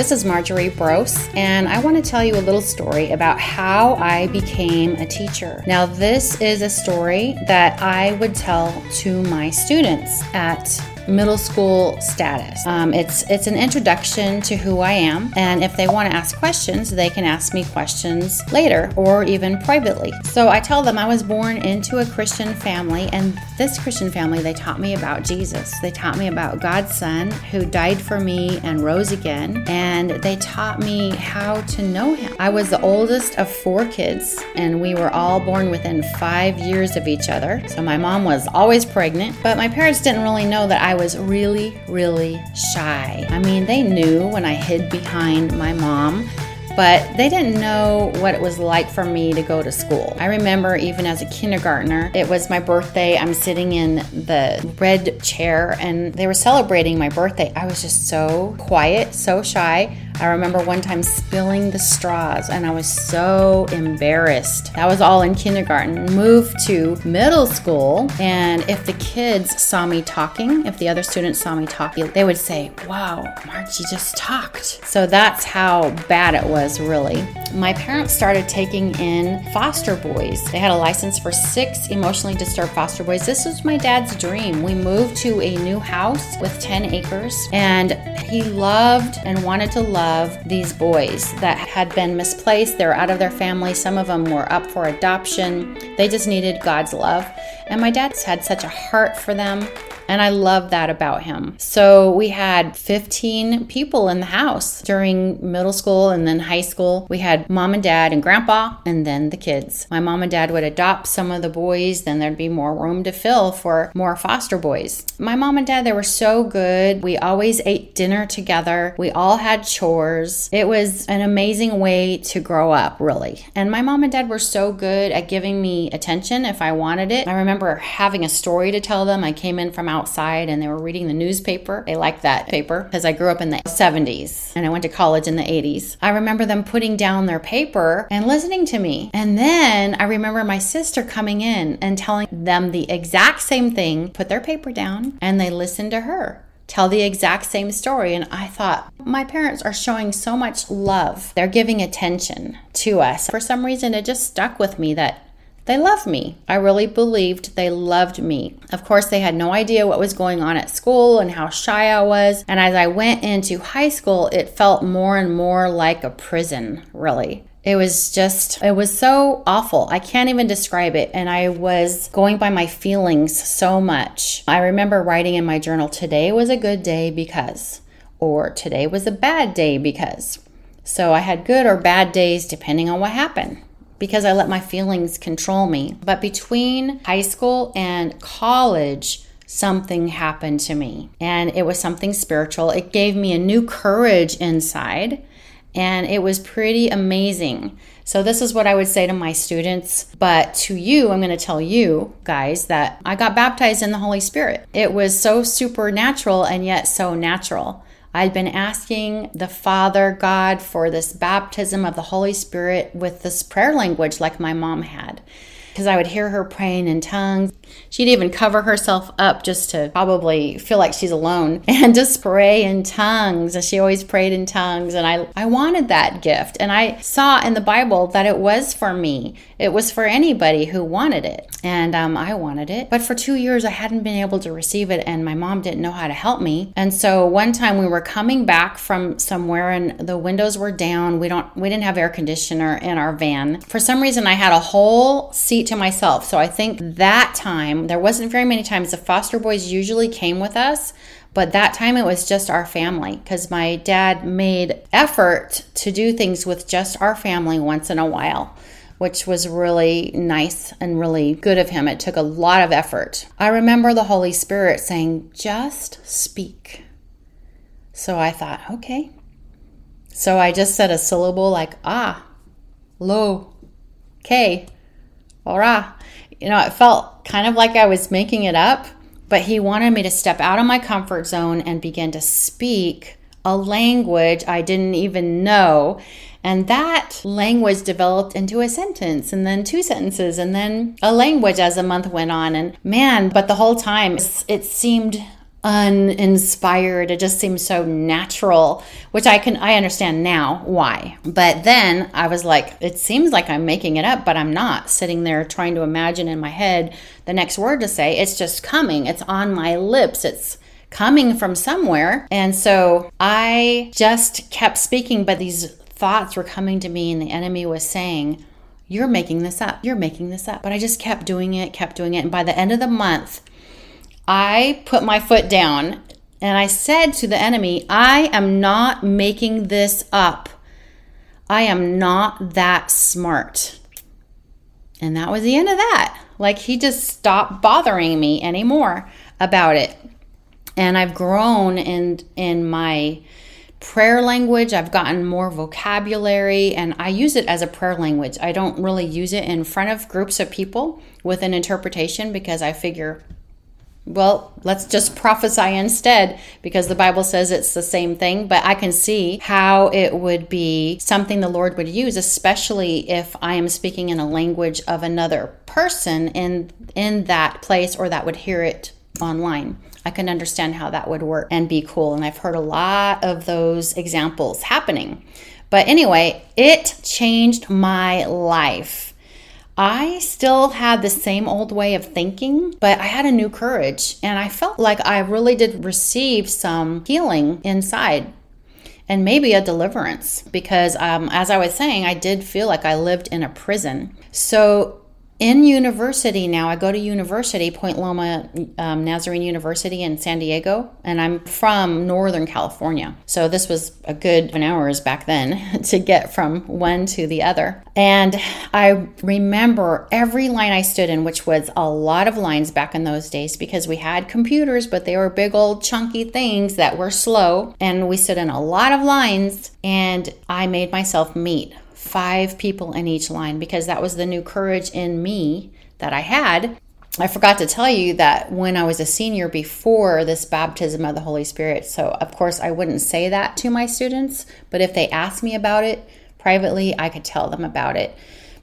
This is Marjorie Brose, and I want to tell you a little story about how I became a teacher. Now, this is a story that I would tell to my students at middle school status. Um, it's it's an introduction to who I am, and if they want to ask questions, they can ask me questions later or even privately. So I tell them I was born into a Christian family, and this Christian family they taught me about Jesus. They taught me about God's Son who died for me and rose again, and they taught me how to know Him. I was the oldest of four kids, and we were all born within five years of each other. So my mom was always pregnant, but my parents didn't really know that I was really, really shy. I mean, they knew when I hid behind my mom but they didn't know what it was like for me to go to school. I remember even as a kindergartner, it was my birthday. I'm sitting in the red chair and they were celebrating my birthday. I was just so quiet, so shy. I remember one time spilling the straws and I was so embarrassed. That was all in kindergarten. Moved to middle school, and if the kids saw me talking, if the other students saw me talking, they would say, Wow, Margie just talked. So that's how bad it was, really. My parents started taking in foster boys. They had a license for six emotionally disturbed foster boys. This was my dad's dream. We moved to a new house with 10 acres, and he loved and wanted to love of these boys that had been misplaced. They were out of their family. Some of them were up for adoption. They just needed God's love. And my dad's had such a heart for them. And I love that about him. So we had 15 people in the house during middle school and then high school. We had mom and dad and grandpa and then the kids. My mom and dad would adopt some of the boys, then there'd be more room to fill for more foster boys. My mom and dad, they were so good. We always ate dinner together. We all had chores. It was an amazing way to grow up, really. And my mom and dad were so good at giving me attention if I wanted it. I remember having a story to tell them. I came in from out outside and they were reading the newspaper. They liked that paper because I grew up in the 70s and I went to college in the 80s. I remember them putting down their paper and listening to me. And then I remember my sister coming in and telling them the exact same thing, put their paper down, and they listened to her tell the exact same story. And I thought, my parents are showing so much love. They're giving attention to us. For some reason, it just stuck with me that they loved me. I really believed they loved me. Of course, they had no idea what was going on at school and how shy I was. And as I went into high school, it felt more and more like a prison, really. It was just, it was so awful. I can't even describe it. And I was going by my feelings so much. I remember writing in my journal, today was a good day because, or today was a bad day because. So I had good or bad days depending on what happened because I let my feelings control me. But between high school and college, something happened to me, and it was something spiritual. It gave me a new courage inside, and it was pretty amazing. So, this is what I would say to my students. But to you, I'm going to tell you guys that I got baptized in the Holy Spirit. It was so supernatural and yet so natural. I'd been asking the Father God for this baptism of the Holy Spirit with this prayer language like my mom had. Because I would hear her praying in tongues She'd even cover herself up just to probably feel like she's alone and just pray in tongues. And she always prayed in tongues. And I, I wanted that gift. And I saw in the Bible that it was for me, it was for anybody who wanted it. And um, I wanted it. But for two years, I hadn't been able to receive it. And my mom didn't know how to help me. And so one time we were coming back from somewhere and the windows were down. We don't, we didn't have air conditioner in our van. For some reason, I had a whole seat to myself. So I think that time, time. There wasn't very many times. The foster boys usually came with us, but that time it was just our family because my dad made effort to do things with just our family once in a while which was really nice and really good of him. It took a lot of effort. I remember the Holy Spirit saying, just speak. So I thought, okay. So I just said a syllable like ah, lo, k, you know, it felt kind of like I was making it up, but he wanted me to step out of my comfort zone and begin to speak a language I didn't even know. And that language developed into a sentence and then two sentences and then a language as the month went on. And man, but the whole time it seemed uninspired. It just seemed so natural, which I can I understand now why. But then I was like, it seems like I'm making it up, but I'm not sitting there trying to imagine in my head the next word to say. It's just coming. It's on my lips. It's coming from somewhere. And so I just kept speaking, but these thoughts were coming to me and the enemy was saying, you're making this up. You're making this up. But I just kept doing it, kept doing it. And by the end of the month, I put my foot down and I said to the enemy, I am not making this up. I am not that smart. And that was the end of that. Like he just stopped bothering me anymore about it. And I've grown in in my prayer language. I've gotten more vocabulary and I use it as a prayer language. I don't really use it in front of groups of people with an interpretation because I figure well, let's just prophesy instead because the Bible says it's the same thing. But I can see how it would be something the Lord would use, especially if I am speaking in a language of another person in in that place or that would hear it online. I can understand how that would work and be cool. And I've heard a lot of those examples happening. But anyway, it changed my life I still had the same old way of thinking, but I had a new courage and I felt like I really did receive some healing inside and maybe a deliverance because, um, as I was saying, I did feel like I lived in a prison. So in university now, I go to university, Point Loma um, Nazarene University in San Diego, and I'm from Northern California. So this was a good an hours back then to get from one to the other. And I remember every line I stood in, which was a lot of lines back in those days because we had computers, but they were big old chunky things that were slow. And we stood in a lot of lines, and I made myself meet five people in each line because that was the new courage in me that I had. I forgot to tell you that when I was a senior before this baptism of the Holy Spirit, so of course I wouldn't say that to my students, but if they asked me about it privately, I could tell them about it.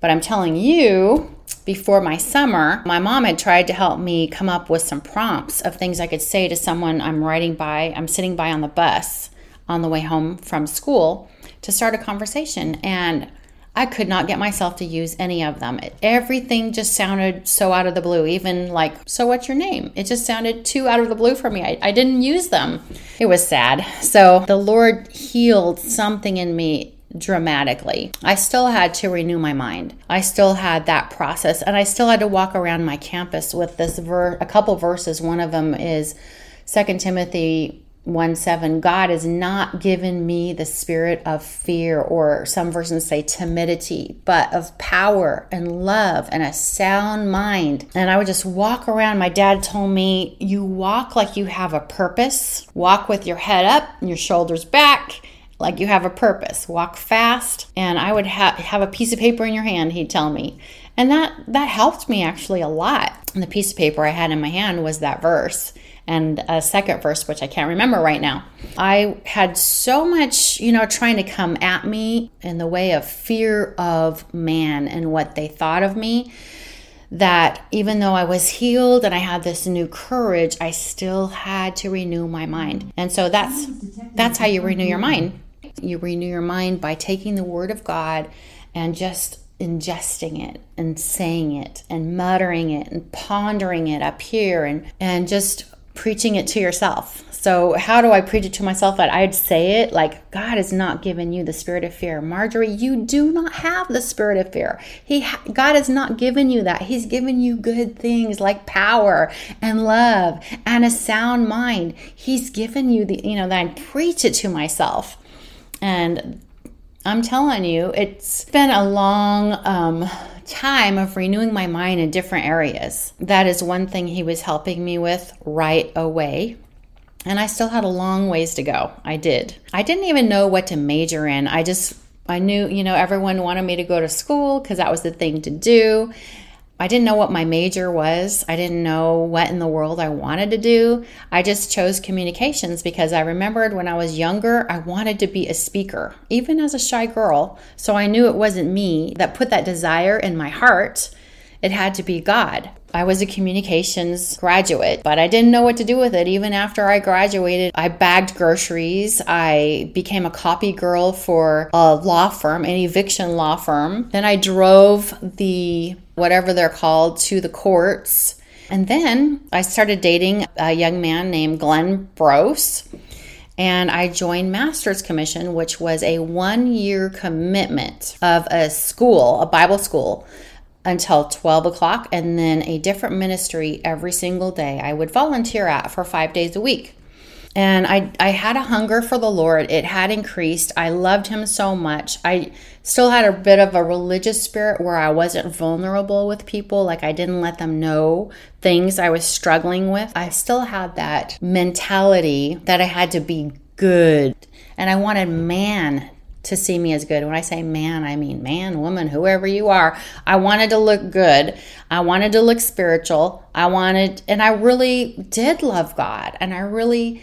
But I'm telling you, before my summer, my mom had tried to help me come up with some prompts of things I could say to someone I'm riding by, I'm sitting by on the bus on the way home from school to start a conversation. And I could not get myself to use any of them. everything just sounded so out of the blue, even like, so what's your name? It just sounded too out of the blue for me. I, I didn't use them. It was sad. So the Lord healed something in me dramatically. I still had to renew my mind. I still had that process and I still had to walk around my campus with this ver- a couple verses. One of them is 2 Timothy 1 7, God has not given me the spirit of fear, or some versions say timidity, but of power and love and a sound mind. And I would just walk around. My dad told me, You walk like you have a purpose, walk with your head up and your shoulders back. Like you have a purpose. Walk fast, and I would ha- have a piece of paper in your hand. He'd tell me, and that that helped me actually a lot. And the piece of paper I had in my hand was that verse and a second verse, which I can't remember right now. I had so much, you know, trying to come at me in the way of fear of man and what they thought of me that even though I was healed and I had this new courage, I still had to renew my mind. And so that's that's how you renew your mind. You renew your mind by taking the word of God and just ingesting it and saying it and muttering it and pondering it up here and and just preaching it to yourself. So, how do I preach it to myself? That I'd say it like, God has not given you the spirit of fear. Marjorie, you do not have the spirit of fear. He, ha- God has not given you that. He's given you good things like power and love and a sound mind. He's given you the, you know, that I preach it to myself. And I'm telling you, it's been a long, um, time of renewing my mind in different areas. That is one thing he was helping me with right away. And I still had a long ways to go. I did. I didn't even know what to major in. I just, I knew, you know, everyone wanted me to go to school because that was the thing to do. I didn't know what my major was. I didn't know what in the world I wanted to do. I just chose communications because I remembered when I was younger, I wanted to be a speaker, even as a shy girl. So I knew it wasn't me that put that desire in my heart. it had to be God. I was a communications graduate, but I didn't know what to do with it. Even after I graduated, I bagged groceries. I became a copy girl for a law firm, an eviction law firm. Then I drove the whatever they're called to the courts. And then I started dating a young man named Glenn Brose. And I joined Master's Commission, which was a one year commitment of a school, a Bible school until 12 o'clock and then a different ministry every single day I would volunteer at for five days a week. And I, I had a hunger for the Lord. It had increased. I loved Him so much. I still had a bit of a religious spirit where I wasn't vulnerable with people. Like I didn't let them know things I was struggling with. I still had that mentality that I had to be good. And I wanted man to see me as good. When I say man, I mean man, woman, whoever you are. I wanted to look good. I wanted to look spiritual. I wanted, and I really did love God and I really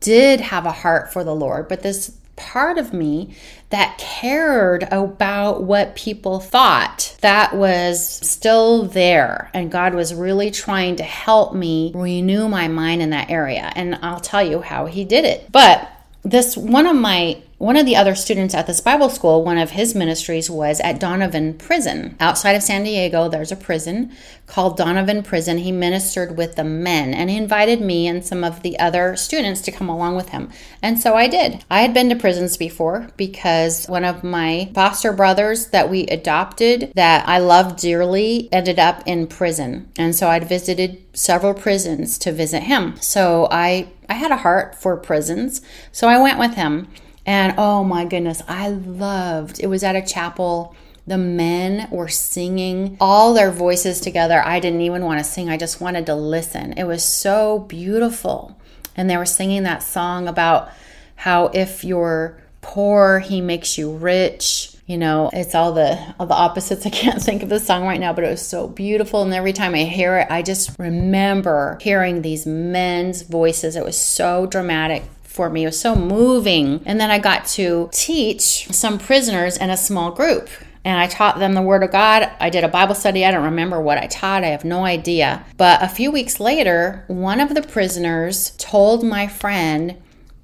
did have a heart for the Lord. But this part of me that cared about what people thought that was still there and god was really trying to help me renew my mind in that area and i'll tell you how he did it but this one of my one of the other students at this Bible school, one of his ministries was at Donovan Prison. Outside of San Diego, there's a prison called Donovan Prison. He ministered with the men and he invited me and some of the other students to come along with him. And so I did. I had been to prisons before because one of my foster brothers that we adopted that I loved dearly ended up in prison. And so I'd visited several prisons to visit him. So I I had a heart for prisons. So I went with him. And oh my goodness, I loved it was at a chapel. The men were singing all their voices together. I didn't even want to sing, I just wanted to listen. It was so beautiful. And they were singing that song about how if you're poor, he makes you rich. You know, it's all the all the opposites. I can't think of the song right now, but it was so beautiful. And every time I hear it, I just remember hearing these men's voices. It was so dramatic for me. It was so moving. And then I got to teach some prisoners in a small group. And I taught them the Word of God. I did a Bible study. I don't remember what I taught. I have no idea. But a few weeks later, one of the prisoners told my friend,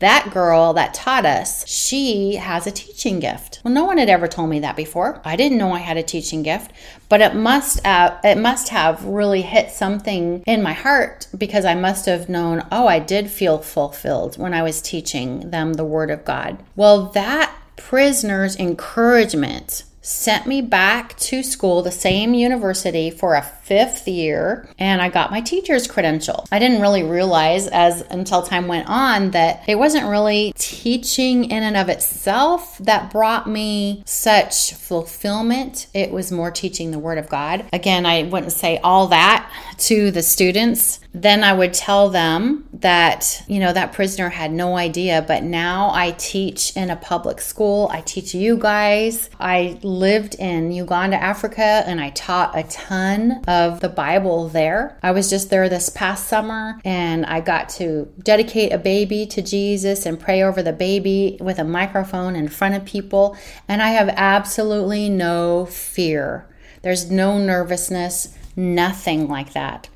that girl that taught us, she has a teaching gift. Well, no one had ever told me that before. I didn't know I had a teaching gift, but it must uh, it must have really hit something in my heart because I must have known, oh, I did feel fulfilled when I was teaching them the word of God. Well, that prisoner's encouragement sent me back to school, the same university, for a fifth year, and I got my teacher's credential. I didn't really realize as until time went on that it wasn't really teaching in and of itself that brought me such fulfillment. It was more teaching the Word of God. Again, I wouldn't say all that to the students. Then I would tell them that, you know, that prisoner had no idea, but now I teach in a public school. I teach you guys. I lived in Uganda, Africa, and I taught a ton of the Bible there. I was just there this past summer and I got to dedicate a baby to Jesus and pray over the baby with a microphone in front of people. And I have absolutely no fear. There's no nervousness, nothing like that.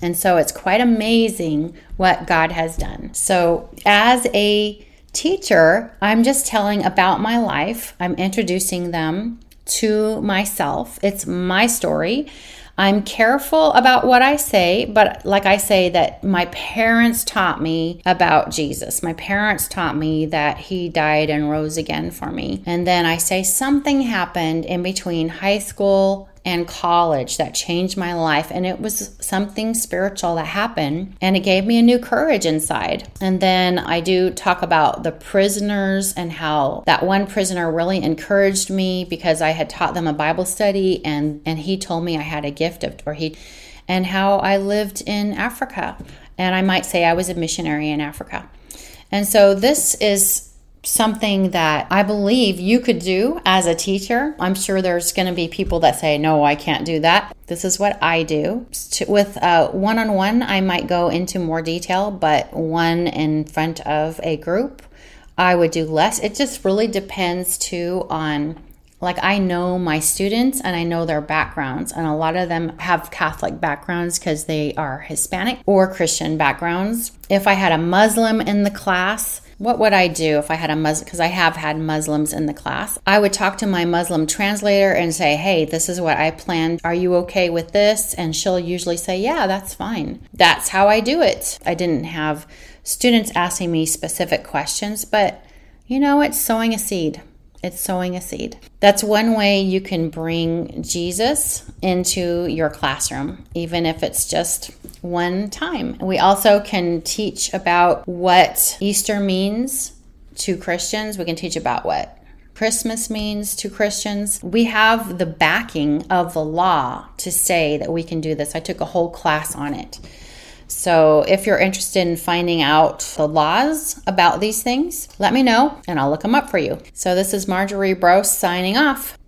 And so it's quite amazing what God has done. So, as a teacher, I'm just telling about my life. I'm introducing them to myself. It's my story. I'm careful about what I say, but like I say, that my parents taught me about Jesus. My parents taught me that he died and rose again for me. And then I say something happened in between high school and college that changed my life. And it was something spiritual that happened and it gave me a new courage inside. And then I do talk about the prisoners and how that one prisoner really encouraged me because I had taught them a Bible study and, and he told me I had a gift of, or he, and how I lived in Africa. And I might say I was a missionary in Africa. And so this is something that I believe you could do as a teacher. I'm sure there's going to be people that say, no, I can't do that. This is what I do. With one on one, I might go into more detail, but one in front of a group, I would do less. It just really depends too on Like I know my students and I know their backgrounds, and a lot of them have Catholic backgrounds because they are Hispanic or Christian backgrounds. If I had a Muslim in the class, what would I do if I had a Muslim? Because I have had Muslims in the class. I would talk to my Muslim translator and say, hey, this is what I planned. Are you okay with this? And she'll usually say, yeah, that's fine. That's how I do it. I didn't have students asking me specific questions, but you know, it's sowing a seed. It's sowing a seed. That's one way you can bring Jesus into your classroom, even if it's just one time. We also can teach about what Easter means to Christians. We can teach about what Christmas means to Christians. We have the backing of the law to say that we can do this. I took a whole class on it. So, if you're interested in finding out the laws about these things, let me know and I'll look them up for you. So, this is Marjorie Brose signing off.